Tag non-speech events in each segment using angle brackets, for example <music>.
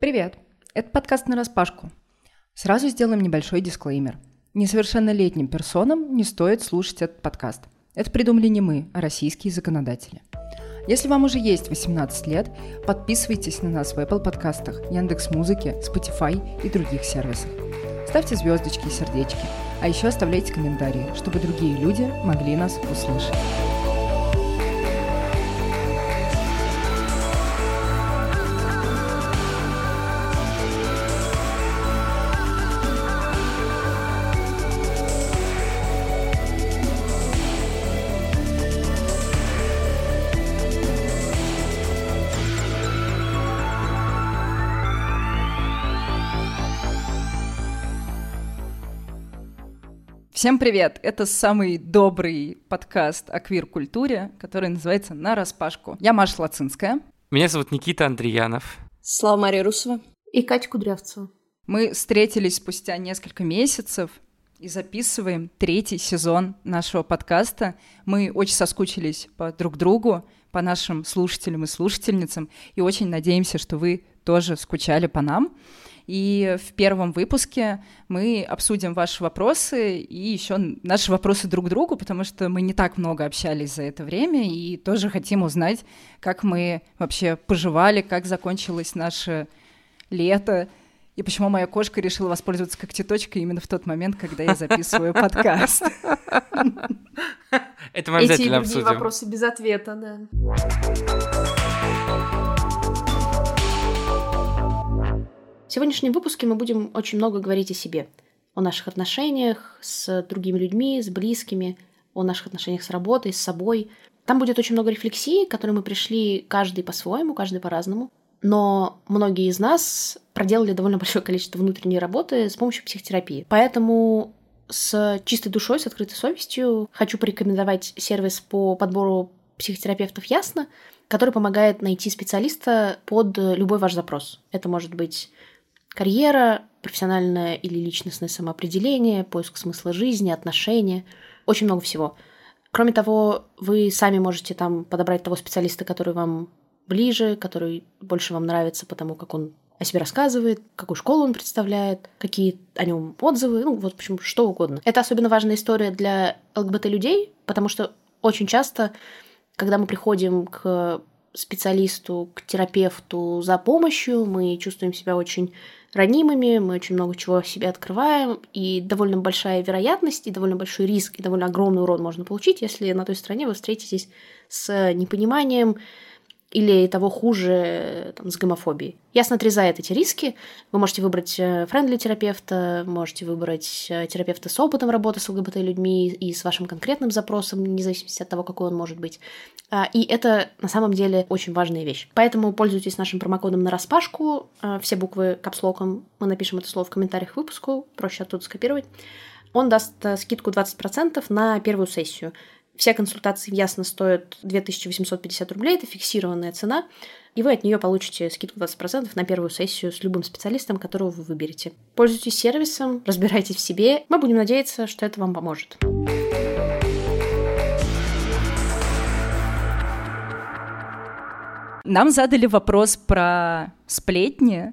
Привет! Это подкаст на распашку. Сразу сделаем небольшой дисклеймер. Несовершеннолетним персонам не стоит слушать этот подкаст. Это придумали не мы, а российские законодатели. Если вам уже есть 18 лет, подписывайтесь на нас в Apple подкастах, Яндекс Музыке, Spotify и других сервисах. Ставьте звездочки и сердечки, а еще оставляйте комментарии, чтобы другие люди могли нас услышать. Всем привет! Это самый добрый подкаст о квир-культуре, который называется «На распашку». Я Маша Лацинская. Меня зовут Никита Андреянов. Слава Мария Русова. И Катя Кудрявцева. Мы встретились спустя несколько месяцев и записываем третий сезон нашего подкаста. Мы очень соскучились по друг другу, по нашим слушателям и слушательницам, и очень надеемся, что вы тоже скучали по нам. И в первом выпуске мы обсудим ваши вопросы и еще наши вопросы друг другу, потому что мы не так много общались за это время и тоже хотим узнать, как мы вообще поживали, как закончилось наше лето, и почему моя кошка решила воспользоваться когтеточкой именно в тот момент, когда я записываю подкаст. <laughs> Это мы обязательно Эти обсудим. вопросы без ответа, да. В сегодняшнем выпуске мы будем очень много говорить о себе, о наших отношениях с другими людьми, с близкими, о наших отношениях с работой, с собой. Там будет очень много рефлексий, к которым мы пришли каждый по-своему, каждый по-разному. Но многие из нас проделали довольно <laughs> большое количество внутренней работы с помощью психотерапии. Поэтому с чистой душой, с открытой совестью хочу порекомендовать сервис по подбору психотерапевтов «Ясно», который помогает найти специалиста под любой ваш запрос. Это может быть Карьера, профессиональное или личностное самоопределение, поиск смысла жизни, отношения, очень много всего. Кроме того, вы сами можете там подобрать того специалиста, который вам ближе, который больше вам нравится, потому как он о себе рассказывает, какую школу он представляет, какие о нем отзывы, ну вот, в общем, что угодно. Это особенно важная история для ЛГБТ-людей, потому что очень часто, когда мы приходим к специалисту, к терапевту за помощью, мы чувствуем себя очень ранимыми, мы очень много чего в себе открываем, и довольно большая вероятность, и довольно большой риск, и довольно огромный урон можно получить, если на той стороне вы встретитесь с непониманием, или того хуже там, с гомофобией. Ясно отрезает эти риски. Вы можете выбрать френдли-терапевта, можете выбрать э, терапевта с опытом работы с ЛГБТ-людьми и с вашим конкретным запросом, независимо от того, какой он может быть. А, и это на самом деле очень важная вещь. Поэтому пользуйтесь нашим промокодом на распашку. Все буквы капслоком. Мы напишем это слово в комментариях к выпуску. Проще оттуда скопировать. Он даст э, скидку 20% на первую сессию. Все консультации ясно стоят 2850 рублей, это фиксированная цена, и вы от нее получите скидку 20% на первую сессию с любым специалистом, которого вы выберете. Пользуйтесь сервисом, разбирайтесь в себе. Мы будем надеяться, что это вам поможет. Нам задали вопрос про сплетни,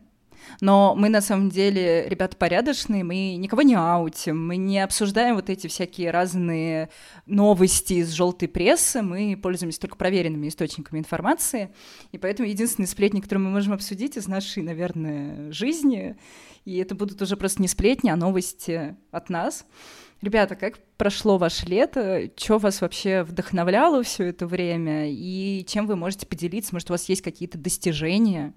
но мы на самом деле ребята порядочные, мы никого не аутим, мы не обсуждаем вот эти всякие разные новости из желтой прессы, мы пользуемся только проверенными источниками информации, и поэтому единственный сплетни, который мы можем обсудить из нашей, наверное, жизни, и это будут уже просто не сплетни, а новости от нас. Ребята, как прошло ваше лето? Что вас вообще вдохновляло все это время? И чем вы можете поделиться? Может, у вас есть какие-то достижения?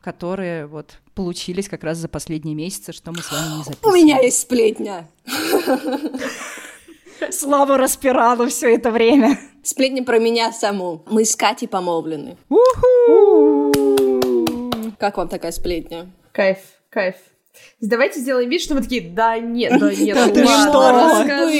Которые вот получились как раз за последние месяцы, что мы с вами не записывали. У меня есть сплетня. Слава распирала все это время. Сплетня про меня саму. Мы с Катей помолвлены. Как вам такая сплетня? Кайф, кайф. Давайте сделаем вид, что мы такие, да нет, да нет, <laughs> Да ты что? расскажи,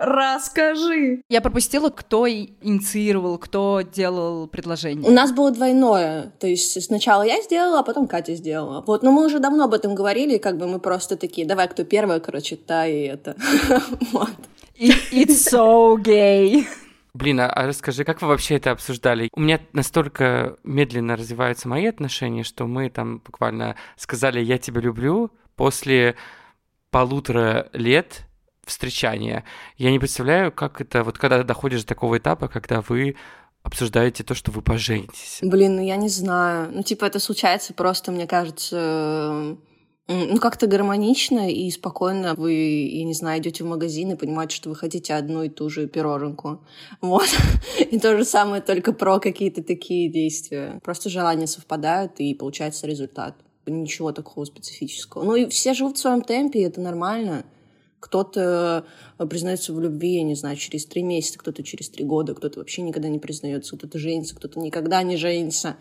расскажи. Я пропустила, кто инициировал, кто делал У предложение. нас было двойное. То есть сначала я сделала, а потом Катя сделала. Вот, но мы уже давно об этом говорили, как бы мы просто такие, давай, кто первая, короче, та и это. <laughs> Вот. It's so gay. Блин, а, а расскажи, как вы вообще это обсуждали? У меня настолько медленно развиваются мои отношения, что мы там буквально сказали «я тебя люблю» после полутора лет встречания. Я не представляю, как это, вот когда доходишь до такого этапа, когда вы обсуждаете то, что вы поженитесь. Блин, ну я не знаю. Ну, типа, это случается просто, мне кажется, ну, как-то гармонично и спокойно вы, я не знаю, идете в магазин и понимаете, что вы хотите одну и ту же пироженку. <laughs> Вот. И то же самое, только про какие-то такие действия. Просто желания совпадают, и получается результат. Ничего такого специфического. Ну, и все живут в своем темпе, и это нормально. Кто-то признается в любви, я не знаю, через три месяца, кто-то через три года, кто-то вообще никогда не признается, кто-то женится, кто-то никогда не женится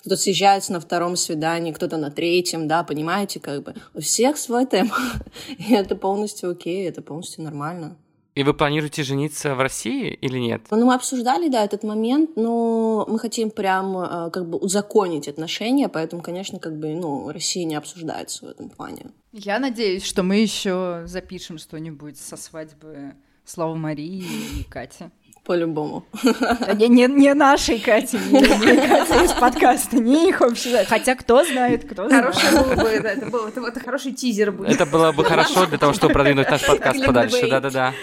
кто-то съезжается на втором свидании, кто-то на третьем, да, понимаете, как бы у всех свой темп, <laughs> и это полностью окей, это полностью нормально. И вы планируете жениться в России или нет? Ну, мы обсуждали, да, этот момент, но мы хотим прям э, как бы узаконить отношения, поэтому, конечно, как бы, ну, Россия не обсуждается в этом плане. Я надеюсь, что мы еще запишем что-нибудь со свадьбы Славы Марии и Кати. По-любому. Не, не, не нашей Кати, не, не Кати из подкаста, не их вообще. Хотя кто знает, кто знает. Хорошее было бы, да, это, был, это, это хороший тизер будет. Это было бы хорошо для того, чтобы продвинуть наш подкаст подальше, да-да-да.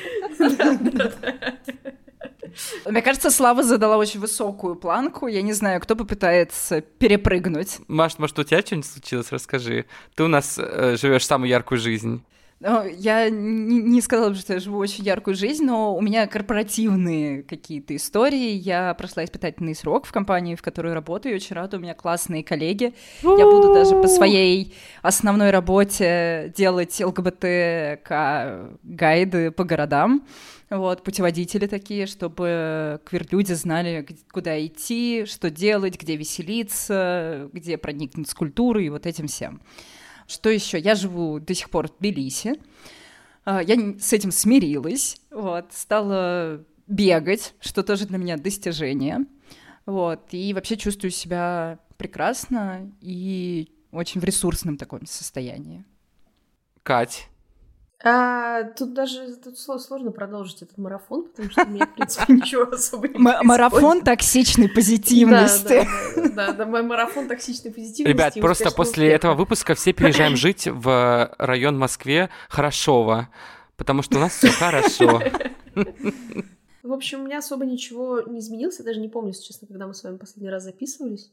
Мне кажется, Слава задала очень высокую планку. Я не знаю, кто попытается перепрыгнуть. Маш, может, у тебя что-нибудь случилось? Расскажи. Ты у нас э, живешь самую яркую жизнь. Я не, сказала бы, что я живу очень яркую жизнь, но у меня корпоративные какие-то истории. Я прошла испытательный срок в компании, в которой работаю, очень рада, у меня классные коллеги. Я буду даже по своей основной работе делать ЛГБТ-гайды по городам. Вот, путеводители такие, чтобы квир-люди знали, куда идти, что делать, где веселиться, где проникнуть с культурой и вот этим всем. Что еще? Я живу до сих пор в Тбилиси. А, я с этим смирилась, вот, стала бегать, что тоже для меня достижение. Вот, и вообще чувствую себя прекрасно и очень в ресурсном таком состоянии. Кать, а, тут даже тут сложно продолжить этот марафон, потому что мне, в принципе, <laughs> ничего особо не Марафон токсичной позитивности. Да, да, мой марафон токсичной позитивности. Ребят, просто после этого выпуска все переезжаем жить в район Москве Хорошово, потому что у нас все хорошо. В общем, у меня особо ничего не изменилось. Я даже не помню, если честно, когда мы с вами последний раз записывались.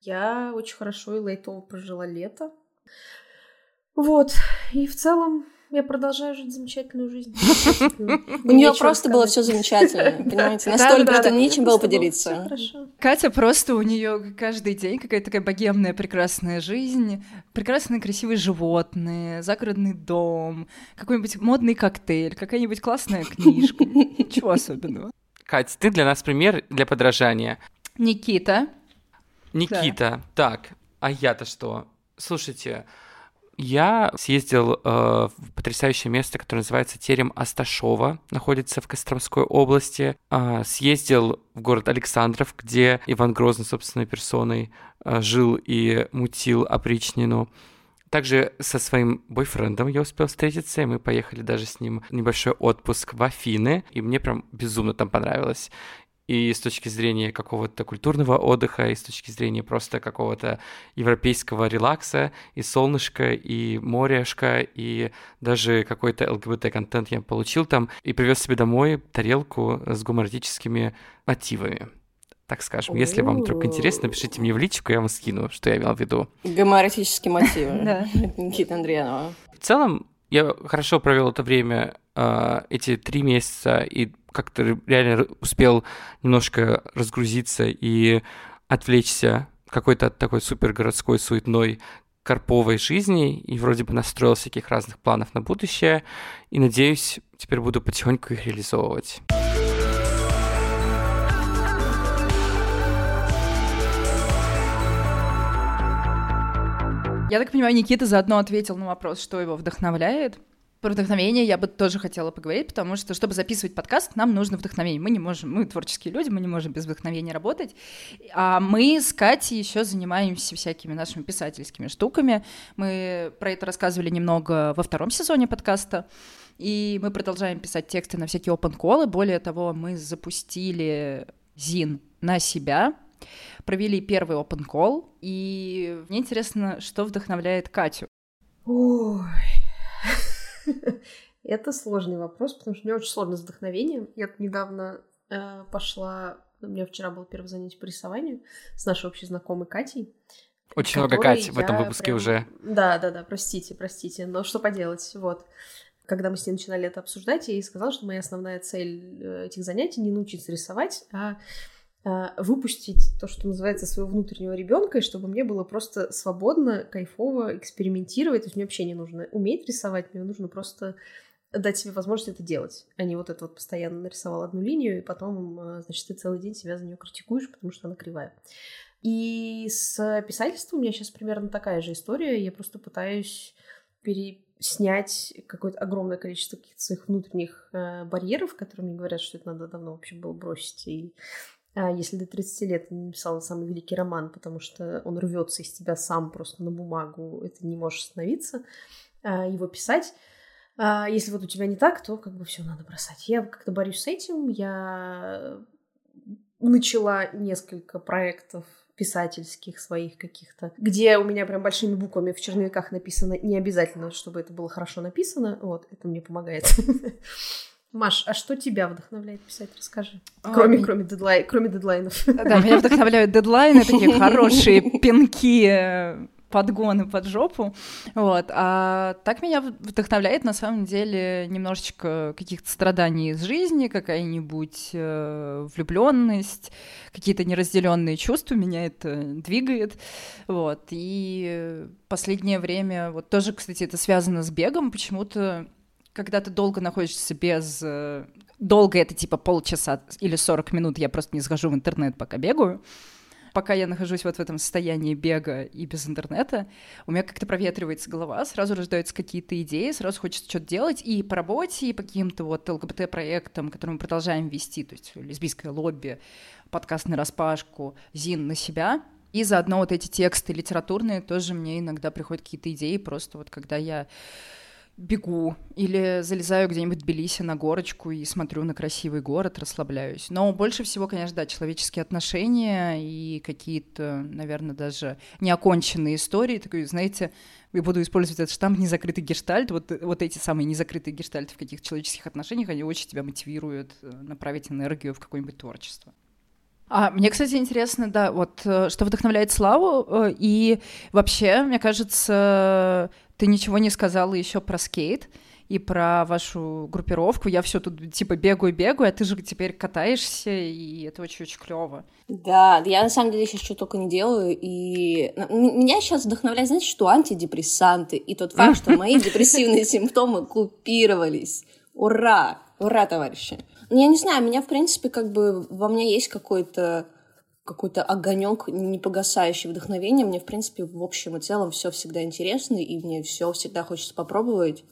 Я очень хорошо и лайтово прожила лето. Вот. И в целом я продолжаю жить замечательную жизнь. <laughs> У нее просто было все замечательно, понимаете? Настолько, что нечем было поделиться. Катя просто у нее каждый день какая-то такая богемная прекрасная жизнь, прекрасные красивые животные, загородный дом, какой-нибудь модный коктейль, какая-нибудь классная книжка. <laughs> Ничего особенного. Катя, ты для нас пример для подражания. Никита. Никита, так, а я-то что? Слушайте, я съездил э, в потрясающее место, которое называется Терем Асташова, находится в Костромской области. Э, съездил в город Александров, где Иван Грозный собственной персоной э, жил и мутил опричнину. Также со своим бойфрендом я успел встретиться, и мы поехали даже с ним в небольшой отпуск в Афины, и мне прям безумно там понравилось и с точки зрения какого-то культурного отдыха, и с точки зрения просто какого-то европейского релакса, и солнышко, и морешко, и даже какой-то ЛГБТ-контент я получил там, и привез себе домой тарелку с гумористическими мотивами так скажем. Если вам вдруг интересно, напишите мне в личку, я вам скину, что я имел в виду. Гомоэротические мотивы. <laughs> Да. Никита Андреянова. В целом, я хорошо провел это время, а, эти три месяца, и как-то реально успел немножко разгрузиться и отвлечься какой-то такой супер городской суетной карповой жизни и вроде бы настроил всяких разных планов на будущее и надеюсь теперь буду потихоньку их реализовывать. Я так понимаю, Никита заодно ответил на вопрос, что его вдохновляет. Про вдохновение я бы тоже хотела поговорить, потому что, чтобы записывать подкаст, нам нужно вдохновение. Мы не можем, мы творческие люди, мы не можем без вдохновения работать. А мы с Катей еще занимаемся всякими нашими писательскими штуками. Мы про это рассказывали немного во втором сезоне подкаста. И мы продолжаем писать тексты на всякие open колы. Более того, мы запустили Зин на себя, провели первый open call. И мне интересно, что вдохновляет Катю. Ой, <laughs> Это сложный вопрос, потому что мне очень сложно с вдохновением. Я недавно э, пошла, у меня вчера было первое занятие по рисованию с нашей общей знакомой Катей. Очень много Кати в этом выпуске прям... уже. Да, да, да, простите, простите, но что поделать, вот. Когда мы с ней начинали это обсуждать, я ей сказала, что моя основная цель э, этих занятий не научиться рисовать, а а, выпустить то, что называется, своего внутреннего ребенка, и чтобы мне было просто свободно, кайфово экспериментировать. То есть мне вообще не нужно уметь рисовать, мне нужно просто дать себе возможность это делать, а не вот это вот постоянно нарисовал одну линию, и потом, а, значит, ты целый день себя за нее критикуешь, потому что она кривая. И с писательством у меня сейчас примерно такая же история. Я просто пытаюсь пере снять какое-то огромное количество каких-то своих внутренних э, барьеров, которые мне говорят, что это надо давно вообще было бросить и а если до 30 лет не написала самый великий роман, потому что он рвется из тебя сам просто на бумагу, это не можешь остановиться, а, его писать. А если вот у тебя не так, то как бы все надо бросать. Я как-то борюсь с этим. Я начала несколько проектов писательских своих каких-то, где у меня прям большими буквами в черновиках написано не обязательно, чтобы это было хорошо написано. Вот, это мне помогает. <laughs> Маш, а что тебя вдохновляет писать? Расскажи. А, кроме, а, кроме, дедлай... кроме дедлайнов. Да, меня вдохновляют дедлайны, такие <laughs> хорошие пинки, э, подгоны под жопу. Вот. А так меня вдохновляет на самом деле немножечко каких-то страданий из жизни, какая-нибудь э, влюбленность, какие-то неразделенные чувства. Меня это двигает. Вот. И последнее время, вот тоже, кстати, это связано с бегом, почему-то когда ты долго находишься без... Э, долго это типа полчаса или 40 минут, я просто не схожу в интернет, пока бегаю. Пока я нахожусь вот в этом состоянии бега и без интернета, у меня как-то проветривается голова, сразу рождаются какие-то идеи, сразу хочется что-то делать и по работе, и по каким-то вот ЛГБТ-проектам, которые мы продолжаем вести, то есть лесбийское лобби, подкаст на распашку, ЗИН на себя, и заодно вот эти тексты литературные тоже мне иногда приходят какие-то идеи, просто вот когда я бегу или залезаю где-нибудь в Тбилиси на горочку и смотрю на красивый город, расслабляюсь. Но больше всего, конечно, да, человеческие отношения и какие-то, наверное, даже неоконченные истории. Такой, знаете, я буду использовать этот штамп «незакрытый гештальт». Вот, вот эти самые незакрытые гештальты в каких-то человеческих отношениях, они очень тебя мотивируют э, направить энергию в какое-нибудь творчество. А, мне, кстати, интересно, да, вот э, что вдохновляет Славу, э, и вообще, мне кажется, ты ничего не сказала еще про скейт и про вашу группировку. Я все тут типа бегаю, бегаю, а ты же теперь катаешься, и это очень-очень клево. Да, я на самом деле сейчас что только не делаю, и меня сейчас вдохновляет, знаете, что антидепрессанты, и тот факт, что мои <laughs> депрессивные симптомы купировались. Ура! Ура, товарищи! Я не знаю, меня, в принципе, как бы во мне есть какой-то какой-то огонек непогасающий вдохновение. Мне, в принципе, в общем и целом все всегда интересно, и мне все всегда хочется попробовать.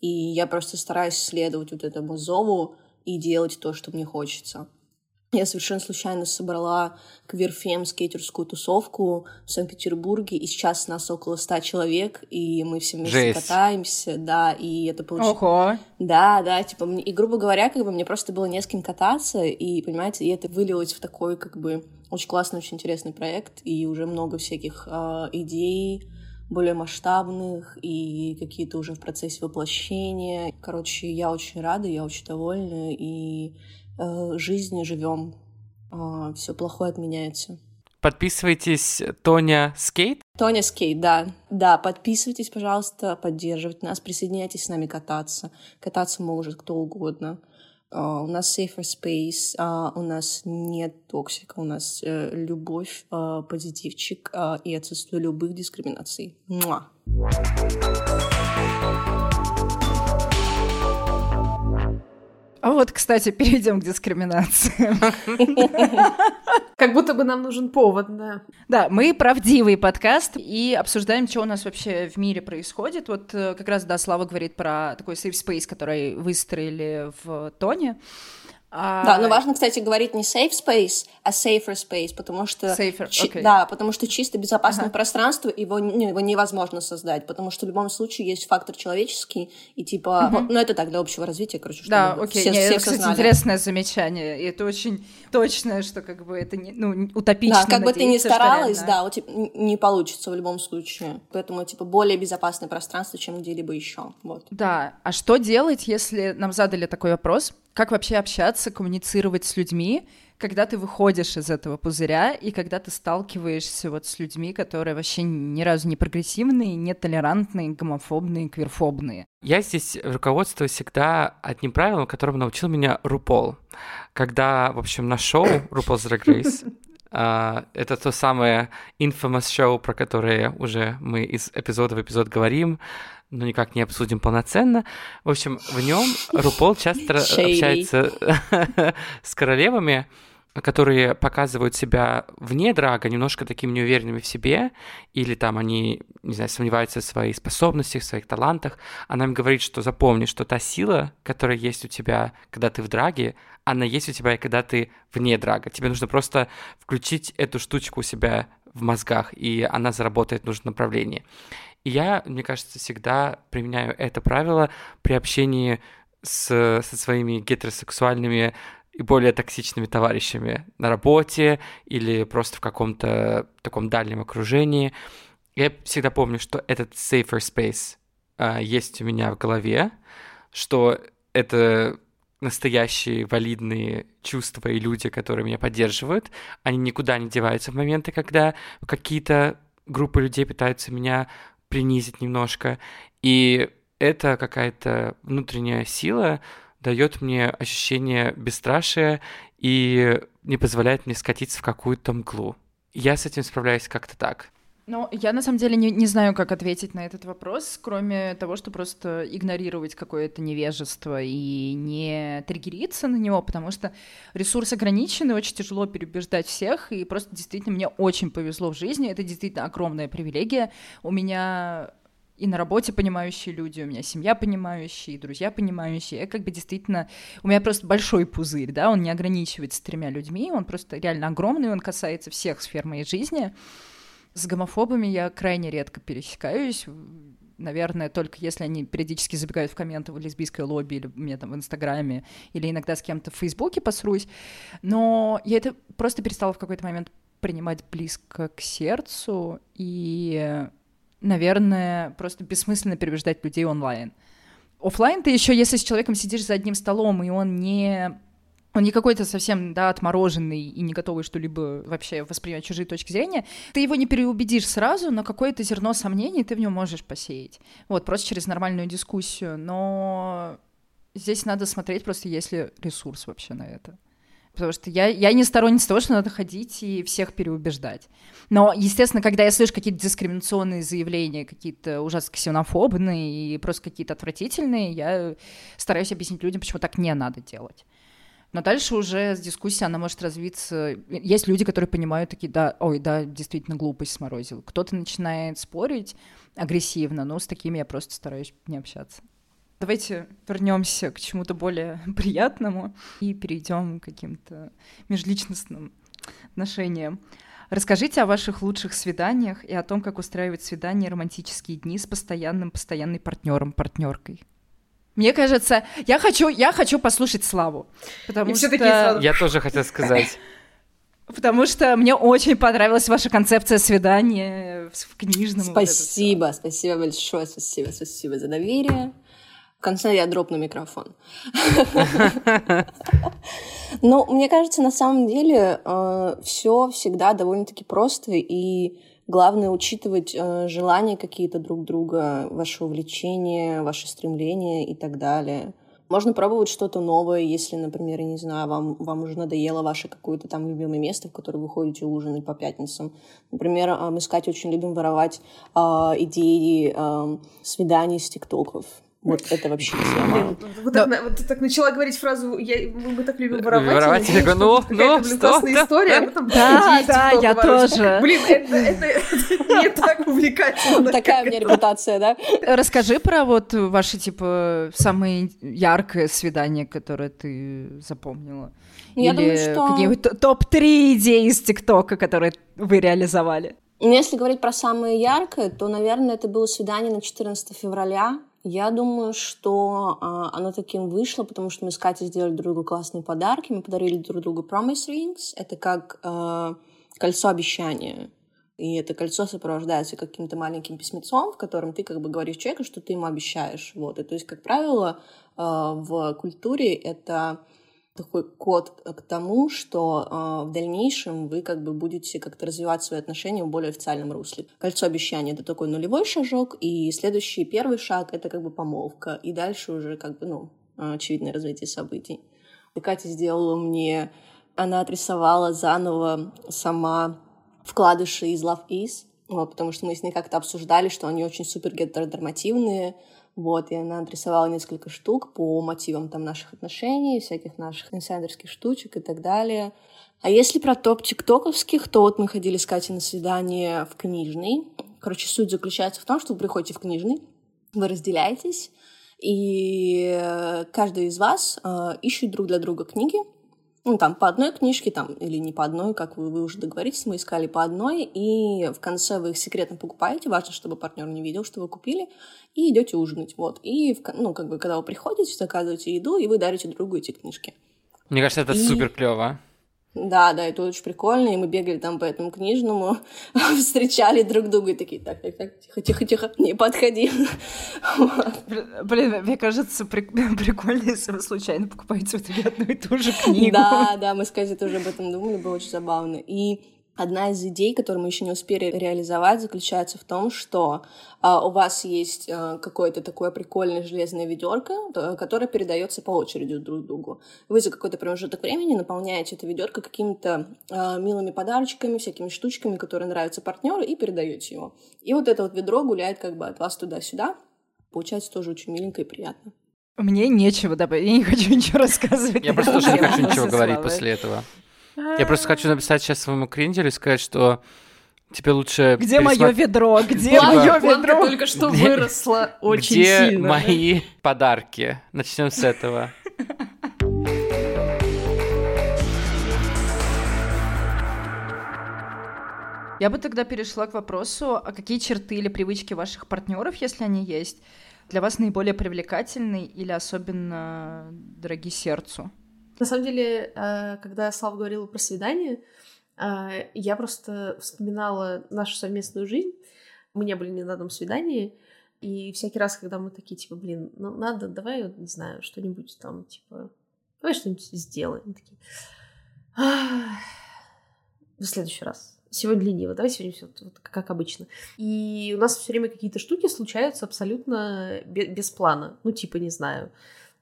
И я просто стараюсь следовать вот этому зову и делать то, что мне хочется. Я совершенно случайно собрала квирфем скейтерскую тусовку в Санкт-Петербурге, и сейчас нас около ста человек, и мы все вместе Жесть. катаемся, да, и это получилось... Ого! Да, да, типа, мне... и, грубо говоря, как бы мне просто было не с кем кататься, и, понимаете, и это вылилось в такой, как бы, очень классный, очень интересный проект, и уже много всяких э, идей, более масштабных и какие-то уже в процессе воплощения. Короче, я очень рада, я очень довольна, и э, жизнью живем. Э, все плохое отменяется. Подписывайтесь Tonya Skate. Tonya Skate, да. Да, подписывайтесь, пожалуйста, поддерживайте нас, присоединяйтесь с нами кататься. Кататься может кто угодно. Uh, у нас safer space, uh, у нас нет токсика, у нас uh, любовь, позитивчик и отсутствие любых дискриминаций. Муа. А вот, кстати, перейдем к дискриминации. <laughs> Как будто бы нам нужен повод, да. Да, мы правдивый подкаст и обсуждаем, что у нас вообще в мире происходит. Вот э, как раз, да, Слава говорит про такой safe space, который выстроили в Тоне. А... Да, но важно, кстати, говорить не safe space, а safer space, потому что... Safer, okay. Да, потому что чисто безопасное ага. пространство, его, ну, его невозможно создать, потому что в любом случае есть фактор человеческий, и типа... Угу. Ну, это так, для общего развития, короче, чтобы да, окей. все, не, все это, кстати, знали. интересное замечание, и это очень точное, что как бы это не, ну, утопично Да, как бы ты ни старалась, да, у тебя не получится в любом случае. Поэтому, типа, более безопасное пространство, чем где-либо еще. Вот. Да, а что делать, если нам задали такой вопрос? Как вообще общаться, коммуницировать с людьми, когда ты выходишь из этого пузыря и когда ты сталкиваешься вот с людьми, которые вообще ни разу не прогрессивные, не толерантные, гомофобные, квирфобные. Я здесь руководствуюсь всегда одним правилом, которому научил меня Рупол. Когда, в общем, на шоу RuPaul's Drag Race Uh, это то самое infamous шоу, про которое уже мы из эпизода в эпизод говорим но никак не обсудим полноценно. В общем, в нем <laughs> Рупол часто общается <laughs> с королевами, которые показывают себя вне драга немножко такими неуверенными в себе, или там они, не знаю, сомневаются в своих способностях, в своих талантах. Она им говорит, что запомни, что та сила, которая есть у тебя, когда ты в драге, она есть у тебя и когда ты вне драга. Тебе нужно просто включить эту штучку у себя в мозгах, и она заработает в нужном направлении. И я, мне кажется, всегда применяю это правило при общении с, со своими гетеросексуальными и более токсичными товарищами на работе или просто в каком-то таком дальнем окружении. Я всегда помню, что этот safer space uh, есть у меня в голове, что это настоящие валидные чувства и люди, которые меня поддерживают, они никуда не деваются в моменты, когда какие-то группы людей пытаются меня принизить немножко. И это какая-то внутренняя сила дает мне ощущение бесстрашия и не позволяет мне скатиться в какую-то мглу. Я с этим справляюсь как-то так. Ну, я на самом деле не, не знаю, как ответить на этот вопрос, кроме того, что просто игнорировать какое-то невежество и не триггериться на него, потому что ресурс ограничен, и очень тяжело переубеждать всех, и просто действительно мне очень повезло в жизни, это действительно огромная привилегия. У меня и на работе понимающие люди, у меня семья понимающая, и друзья понимающие. Я как бы действительно... У меня просто большой пузырь, да, он не ограничивается тремя людьми, он просто реально огромный, он касается всех сфер моей жизни. С гомофобами я крайне редко пересекаюсь. Наверное, только если они периодически забегают в комменты в лесбийское лобби или мне там в Инстаграме, или иногда с кем-то в Фейсбуке посрусь. Но я это просто перестала в какой-то момент принимать близко к сердцу, и, наверное, просто бессмысленно переубеждать людей онлайн. Оффлайн ты еще, если с человеком сидишь за одним столом, и он не он не какой-то совсем, да, отмороженный и не готовый что-либо вообще воспринимать чужие точки зрения, ты его не переубедишь сразу, но какое-то зерно сомнений ты в нем можешь посеять. Вот, просто через нормальную дискуссию. Но здесь надо смотреть просто, есть ли ресурс вообще на это. Потому что я, я не сторонница того, что надо ходить и всех переубеждать. Но, естественно, когда я слышу какие-то дискриминационные заявления, какие-то ужасно ксенофобные и просто какие-то отвратительные, я стараюсь объяснить людям, почему так не надо делать. Но дальше уже с дискуссией она может развиться. Есть люди, которые понимают такие, да, ой, да, действительно глупость сморозил. Кто-то начинает спорить агрессивно, но с такими я просто стараюсь не общаться. Давайте вернемся к чему-то более <laughs> приятному и перейдем к каким-то межличностным отношениям. Расскажите о ваших лучших свиданиях и о том, как устраивать свидания романтические дни с постоянным постоянной партнером, партнеркой. Мне кажется, я хочу, я хочу послушать Славу. Потому И что... Я тоже хотел сказать. <laughs> Потому что мне очень понравилась ваша концепция свидания в книжном. Спасибо, вот спасибо большое, спасибо, спасибо за доверие. В конце я дропну микрофон. <laughs> Но мне кажется, на самом деле э, все всегда довольно-таки просто и Главное учитывать э, желания какие-то друг друга, ваше увлечение, ваши стремления и так далее. Можно пробовать что-то новое, если, например, я не знаю, вам, вам уже надоело ваше какое-то там любимое место, в которое вы ходите ужинать по пятницам. Например, мы с Катей очень любим воровать э, идеи э, свиданий с тиктоков. Вот это вообще тема. Вот так, вот ты так начала говорить фразу я, мы, мы так любим воровать. Воровать, я говорю, ну, ну, что? классная история, а там, Да, да, я тоже. Блин, это, это, это <laughs> не так увлекательно. Такая у меня репутация, да? Расскажи про вот ваши, типа, самые яркое свидание, которое ты запомнила. Ну, я Или думаю, что- какие-нибудь топ-3 идеи из ТикТока, которые вы реализовали. Ну, если говорить про самое яркое, то, наверное, это было свидание на 14 февраля. Я думаю, что а, оно таким вышло, потому что мы с Катей сделали друг другу классные подарки. Мы подарили друг другу promise rings. Это как а, кольцо обещания. И это кольцо сопровождается каким-то маленьким письмецом, в котором ты как бы говоришь человеку, что ты ему обещаешь. Вот. И то есть, как правило, а, в культуре это такой код к тому, что э, в дальнейшем вы как бы будете как-то развивать свои отношения в более официальном русле. Кольцо обещания — это такой нулевой шажок, и следующий первый шаг — это как бы помолвка, и дальше уже как бы, ну, очевидное развитие событий. И Катя сделала мне... Она отрисовала заново сама вкладыши из Love Is, вот, потому что мы с ней как-то обсуждали, что они очень супер гетеронормативные, вот, и она отрисовала несколько штук по мотивам там наших отношений, всяких наших инсайдерских штучек и так далее. А если про топ тиктоковских, то вот мы ходили с Катей на свидание в книжный. Короче, суть заключается в том, что вы приходите в книжный, вы разделяетесь, и каждый из вас э, ищет друг для друга книги, ну, там, по одной книжке, там, или не по одной, как вы, вы уже договоритесь, мы искали по одной, и в конце вы их секретно покупаете, важно, чтобы партнер не видел, что вы купили, и идете ужинать, вот. И, в, ну, как бы, когда вы приходите, заказываете еду, и вы дарите другу эти книжки. Мне кажется, это И- супер клево. Да, да, это очень прикольно, и мы бегали там по этому книжному, <laughs> встречали друг друга и такие, так, так, так, тихо, тихо, тихо, не подходи. <laughs> Блин, мне кажется, прик- <laughs> прикольно, если вы случайно покупаете в итоге одну и ту же книгу. Да, да, мы с Катей тоже об этом думали, было очень забавно. И одна из идей, которую мы еще не успели реализовать, заключается в том, что а, у вас есть а, какое-то такое прикольное железное ведерко, то- которое передается по очереди друг другу. Вы за какой-то промежуток времени наполняете это ведерко какими-то а, милыми подарочками, всякими штучками, которые нравятся партнеру, и передаете его. И вот это вот ведро гуляет как бы от вас туда-сюда. Получается тоже очень миленько и приятно. Мне нечего добавить, я не хочу ничего рассказывать. Я просто тоже не хочу ничего говорить после этого. Я просто хочу написать сейчас своему кренделю и сказать, что тебе лучше... Где мое пересмотр- ведро? <laughs> Где План- мое ведро? только что Где- выросла очень Где сильно. мои подарки? Начнем с этого. Я бы тогда перешла к вопросу, а какие черты или привычки ваших партнеров, если они есть, для вас наиболее привлекательны или особенно дороги сердцу? На самом деле, э, когда Слава говорила про свидание, э, я просто вспоминала нашу совместную жизнь. Мы не были ни на одном свидании, и всякий раз, когда мы такие, типа, блин, ну надо, давай, не знаю, что-нибудь там, типа, давай что-нибудь сделаем. Такие, «Ах, в следующий раз. Сегодня лениво, давай сегодня все вот, как обычно. И у нас все время какие-то штуки случаются абсолютно бе- без плана. Ну, типа, не знаю,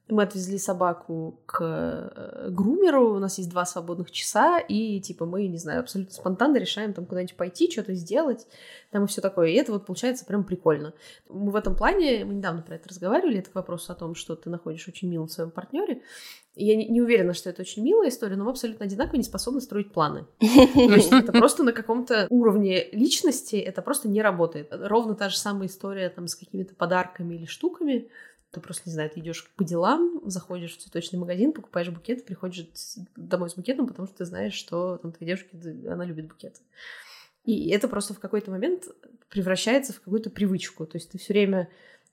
мы отвезли собаку к э, грумеру, у нас есть два свободных часа, и типа мы, не знаю, абсолютно спонтанно решаем там куда-нибудь пойти, что-то сделать, там и все такое. И это вот получается прям прикольно. Мы в этом плане, мы недавно про это разговаривали, это к вопросу о том, что ты находишь очень милым в своем партнере. Я не, не уверена, что это очень милая история, но мы абсолютно одинаково не способны строить планы. <laughs> То есть это просто на каком-то уровне личности это просто не работает. Ровно та же самая история там с какими-то подарками или штуками. Ты просто, не знаю, ты идешь по делам, заходишь в цветочный магазин, покупаешь букет, приходишь домой с букетом, потому что ты знаешь, что там твоей девушке, д- она любит букеты. И это просто в какой-то момент превращается в какую-то привычку. То есть ты все время,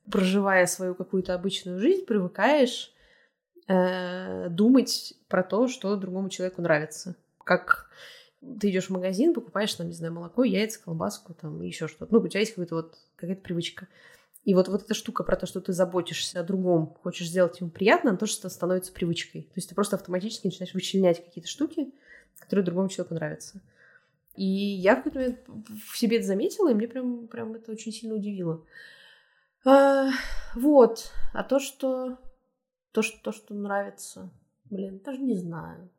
проживая свою какую-то обычную жизнь, привыкаешь э, думать про то, что другому человеку нравится. Как ты идешь в магазин, покупаешь, там, не знаю, молоко, яйца, колбаску, там, еще что-то. Ну, у тебя есть какая-то вот какая-то привычка. И вот, вот эта штука про то, что ты заботишься о другом, хочешь сделать ему приятно, она тоже становится привычкой. То есть ты просто автоматически начинаешь вычленять какие-то штуки, которые другому человеку нравятся. И я в какой-то момент в себе это заметила, и мне прям, прям это очень сильно удивило. А, вот. А то, что... То, что, то, что нравится... Блин, даже не знаю.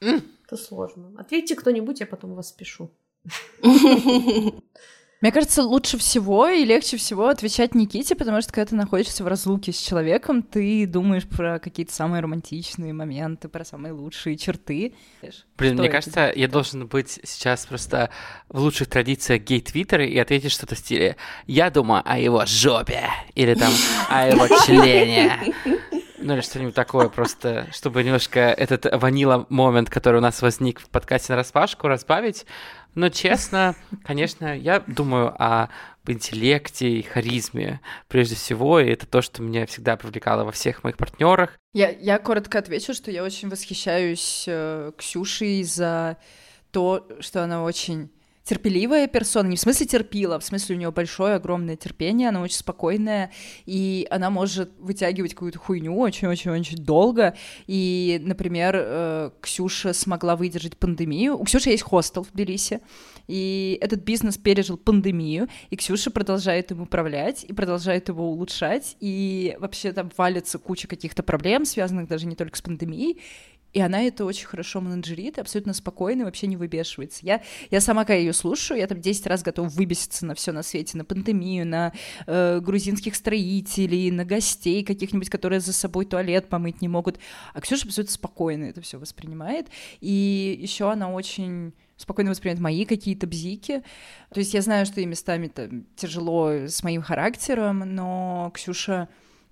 Это сложно. Ответьте кто-нибудь, я потом вас спешу. <laughs> Мне кажется, лучше всего и легче всего отвечать Никите, потому что когда ты находишься в разлуке с человеком, ты думаешь про какие-то самые романтичные моменты, про самые лучшие черты. Блин, что мне кажется, я должен быть сейчас просто в лучших традициях гей-твиттера и ответить что-то в стиле «Я думаю о его жопе» или там «О его <laughs> члене». Ну или что-нибудь такое, просто чтобы немножко этот ванила момент, который у нас возник в подкасте на распашку, разбавить. Но честно, конечно, я думаю о интеллекте и харизме прежде всего, и это то, что меня всегда привлекало во всех моих партнерах. Я, я коротко отвечу, что я очень восхищаюсь э, Ксюшей за то, что она очень терпеливая персона, не в смысле терпила, в смысле у нее большое, огромное терпение, она очень спокойная, и она может вытягивать какую-то хуйню очень-очень-очень долго. И, например, э, Ксюша смогла выдержать пандемию. У Ксюши есть хостел в Тбилиси, и этот бизнес пережил пандемию, и Ксюша продолжает им управлять, и продолжает его улучшать, и вообще там валится куча каких-то проблем, связанных даже не только с пандемией, и она это очень хорошо менеджерит, абсолютно спокойно, вообще не выбешивается. Я, я сама, когда ее слушаю, я там 10 раз готова выбеситься на все на свете, на пандемию, на э, грузинских строителей, на гостей каких-нибудь, которые за собой туалет помыть не могут. А Ксюша абсолютно спокойно это все воспринимает. И еще она очень спокойно воспринимает мои какие-то бзики. То есть я знаю, что и местами там тяжело с моим характером, но Ксюша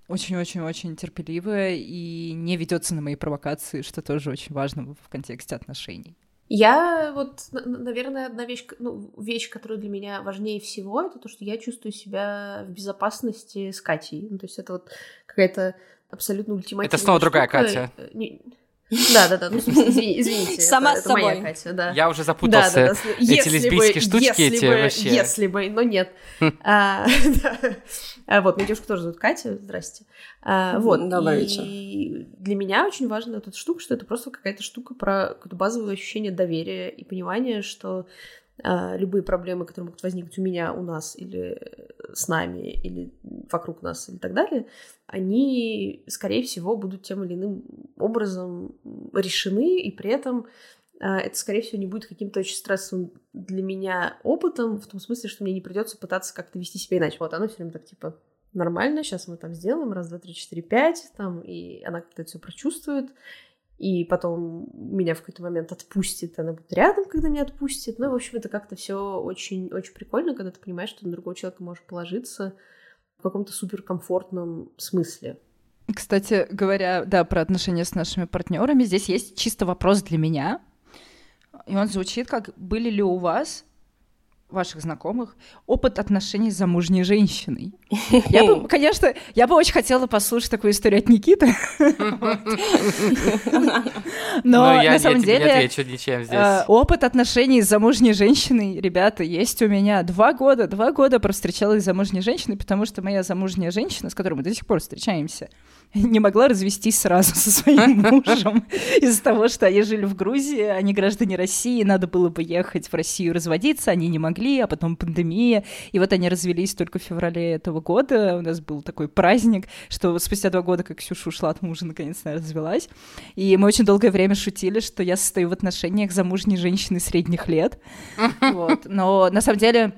очень-очень-очень терпеливая и не ведется на мои провокации, что тоже очень важно в контексте отношений. Я вот, наверное, одна вещь, ну, вещь, которая для меня важнее всего, это то, что я чувствую себя в безопасности с Катей. Ну, то есть это вот какая-то абсолютно ультимативная Это снова штука. другая Катя. Не, да, да, да. Ну, извини, <laughs> извините. Сама это, с собой. Это моя Катя, да. Я уже запутался. Да, да, да. Эти если лесбийские бы, штучки если эти бы, вообще. Если бы, но нет. <laughs> а, <laughs> да. а, вот, моя девушка тоже зовут Катя. Здрасте. А, вот. Добрый и вечер. для меня очень важна эта штука, что это просто какая-то штука про какое-то базовое ощущение доверия и понимания, что любые проблемы, которые могут возникнуть у меня, у нас или с нами, или вокруг нас, или так далее, они, скорее всего, будут тем или иным образом решены, и при этом а, это, скорее всего, не будет каким-то очень стрессовым для меня опытом, в том смысле, что мне не придется пытаться как-то вести себя иначе. Вот оно все время так, типа, нормально, сейчас мы там сделаем, раз, два, три, четыре, пять, там, и она как-то это все прочувствует, и потом меня в какой-то момент отпустит, она будет рядом, когда меня отпустит. Ну, в общем, это как-то все очень-очень прикольно, когда ты понимаешь, что на другого человека можешь положиться в каком-то суперкомфортном смысле. Кстати говоря, да, про отношения с нашими партнерами, здесь есть чисто вопрос для меня. И он звучит как «Были ли у вас ваших знакомых опыт отношений с замужней женщиной. <laughs> Я бы, конечно, я бы очень хотела послушать такую историю от Никиты. <laughs> Но на самом деле э, опыт отношений с замужней женщиной, ребята, есть у меня два года. Два года провстречалась с замужней женщиной, потому что моя замужняя женщина, с которой мы до сих пор встречаемся, не могла развестись сразу со своим <laughs> мужем. Из-за того, что они жили в Грузии, они граждане России, надо было бы ехать в Россию разводиться, они не могли, а потом пандемия, и вот они развелись только в феврале этого года, у нас был такой праздник, что спустя два года, как Ксюша ушла от мужа, наконец-то развелась, и мы очень долгое время шутили, что я состою в отношениях замужней женщины средних лет, <laughs> вот. но на самом деле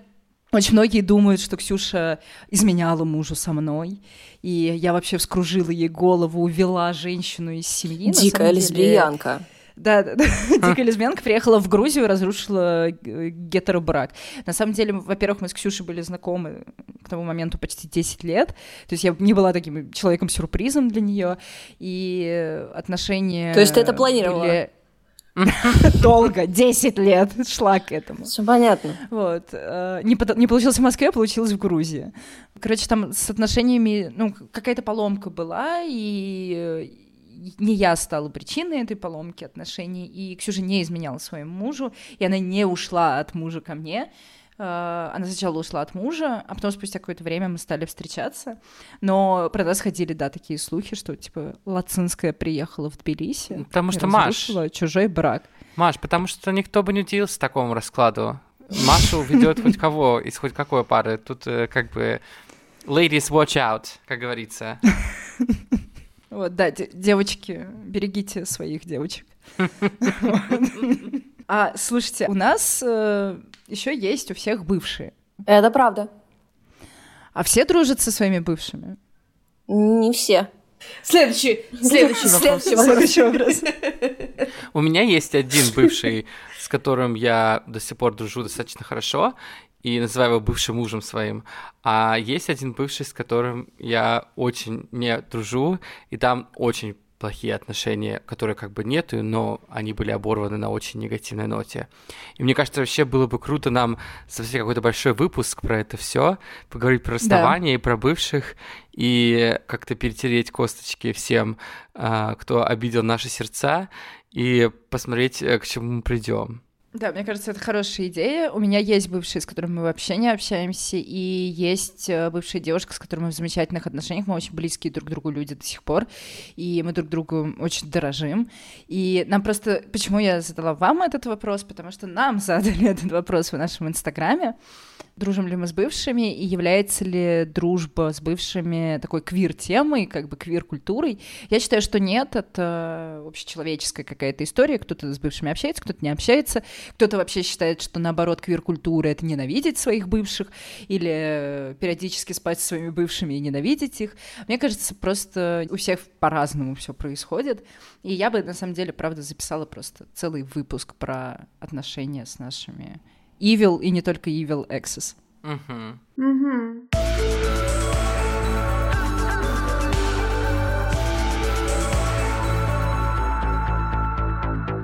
очень многие думают, что Ксюша изменяла мужу со мной, и я вообще вскружила ей голову, увела женщину из семьи. Дикая лесбиянка. Да, да, да. <laughs> Дикая лесбиянка приехала в Грузию и разрушила э, гетеробрак. На самом деле, во-первых, мы с Ксюшей были знакомы к тому моменту почти 10 лет. То есть я не была таким человеком-сюрпризом для нее. И отношения... То есть ты это планировала? Были <laughs> Долго, 10 лет шла к этому. Все понятно. Вот. Э, не, не получилось в Москве, а получилось в Грузии. Короче, там с отношениями, ну, какая-то поломка была, и не я стала причиной этой поломки отношений, и Ксюша не изменяла своему мужу, и она не ушла от мужа ко мне. Э, она сначала ушла от мужа, а потом спустя какое-то время мы стали встречаться. Но про нас ходили, да, такие слухи, что, типа, Лацинская приехала в Тбилиси. Потому что Маш... чужой брак. Маш, потому что никто бы не удивился такому раскладу. Машу ведет хоть кого из хоть какой пары. Тут э, как бы ladies watch out, как говорится. Вот, да, девочки, берегите своих девочек. <laughs> А, слушайте, у нас э, еще есть у всех бывшие. Это правда. А все дружат со своими бывшими? Не все. Следующий, следующий вопрос. Следующий вопрос. У меня есть один бывший, с которым я до сих пор дружу достаточно хорошо, и называю его бывшим мужем своим. А есть один бывший, с которым я очень не дружу, и там очень плохие отношения, которые как бы нету, но они были оборваны на очень негативной ноте. И мне кажется, вообще было бы круто нам совсем какой-то большой выпуск про это все, поговорить про расставание да. и про бывших, и как-то перетереть косточки всем, а, кто обидел наши сердца, и посмотреть, э, к чему мы придем. Да, мне кажется, это хорошая идея. У меня есть бывшие, с которыми мы вообще не общаемся, и есть э, бывшая девушка, с которой мы в замечательных отношениях, мы очень близкие друг к другу люди до сих пор, и мы друг другу очень дорожим. И нам просто... Почему я задала вам этот вопрос? Потому что нам <laughs> задали этот вопрос в нашем инстаграме дружим ли мы с бывшими, и является ли дружба с бывшими такой квир-темой, как бы квир-культурой. Я считаю, что нет, это общечеловеческая какая-то история, кто-то с бывшими общается, кто-то не общается, кто-то вообще считает, что наоборот квир-культура — это ненавидеть своих бывших, или периодически спать со своими бывшими и ненавидеть их. Мне кажется, просто у всех по-разному все происходит, и я бы, на самом деле, правда, записала просто целый выпуск про отношения с нашими Evil и не только Evil Access. Угу. Угу.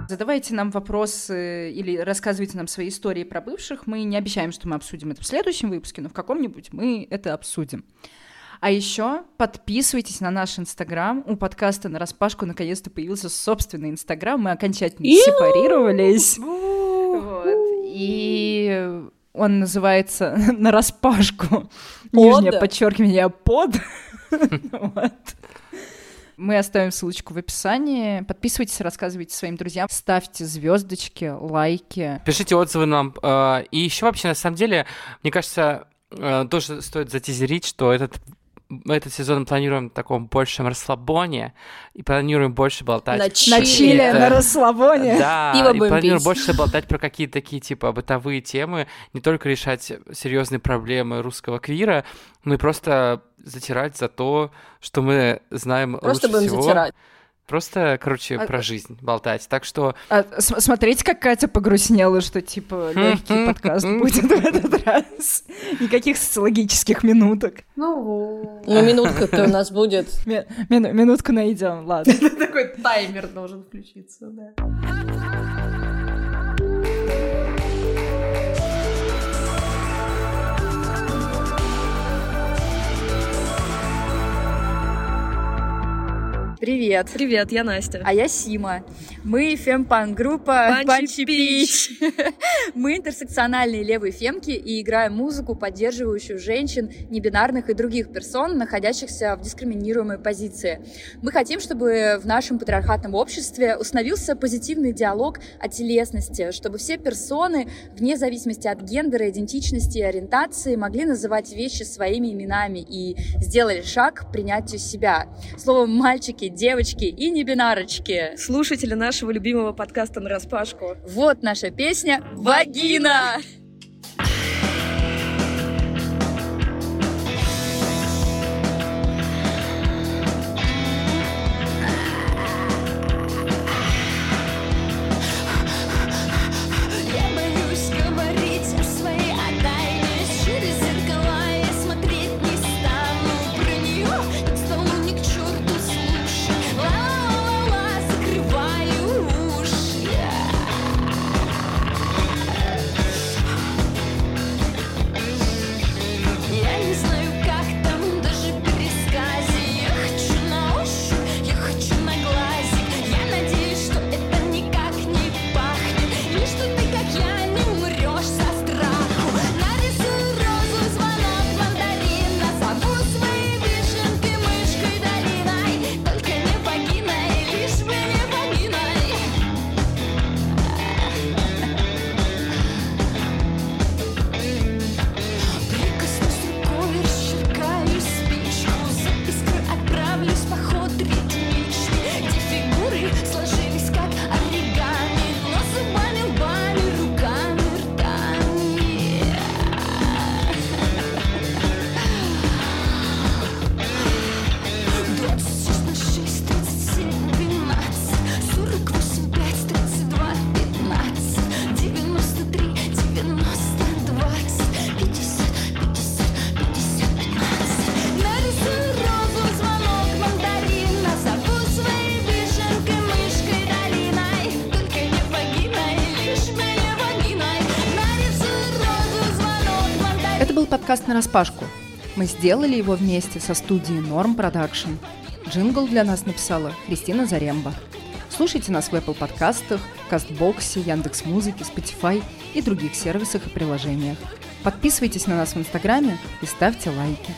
Задавайте нам вопросы или рассказывайте нам свои истории про бывших. Мы не обещаем, что мы обсудим это в следующем выпуске, но в каком-нибудь мы это обсудим. А еще подписывайтесь на наш Инстаграм. У подкаста на распашку наконец-то появился собственный Инстаграм. Мы окончательно сепарировались. И он называется <laughs> на распашку. Нижнее подчеркивание под. <laughs> Мы оставим ссылочку в описании. Подписывайтесь, рассказывайте своим друзьям, ставьте звездочки, лайки. Пишите отзывы нам. Э, и еще вообще, на самом деле, мне кажется, э, тоже стоит затизерить, что этот этот сезон планируем в таком большем расслабоне и планируем больше болтать. На чили, на, чили, на расслабоне. Да, Пиво и планируем пить. больше болтать про какие-то такие, типа, бытовые темы, не только решать серьезные проблемы русского квира, но и просто затирать за то, что мы знаем просто лучше будем всего. затирать. Просто, короче, а, про жизнь болтать. Так что... А, смотрите, как Катя погрустнела, что, типа, легкий подкаст будет в этот раз. Никаких социологических минуток. Ну, ну минутка-то у нас будет. Минутку найдем, ладно. <laughs> Такой таймер должен включиться, да. Привет. Привет, я Настя. А я Сима. Мы фемпанк-группа Банчи Пич. <laughs> Мы интерсекциональные левые фемки и играем музыку, поддерживающую женщин, небинарных и других персон, находящихся в дискриминируемой позиции. Мы хотим, чтобы в нашем патриархатном обществе установился позитивный диалог о телесности, чтобы все персоны, вне зависимости от гендера, идентичности и ориентации, могли называть вещи своими именами и сделали шаг к принятию себя. Словом, мальчики, девочки и небинарочки. Слушатели нашего любимого подкаста на распашку. Вот наша песня «Вагина». подкаст нараспашку. Мы сделали его вместе со студией Norm Production. Джингл для нас написала Кристина Заремба. Слушайте нас в Apple подкастах, Castbox'е, Яндекс.Музыке, Spotify и других сервисах и приложениях. Подписывайтесь на нас в Инстаграме и ставьте лайки.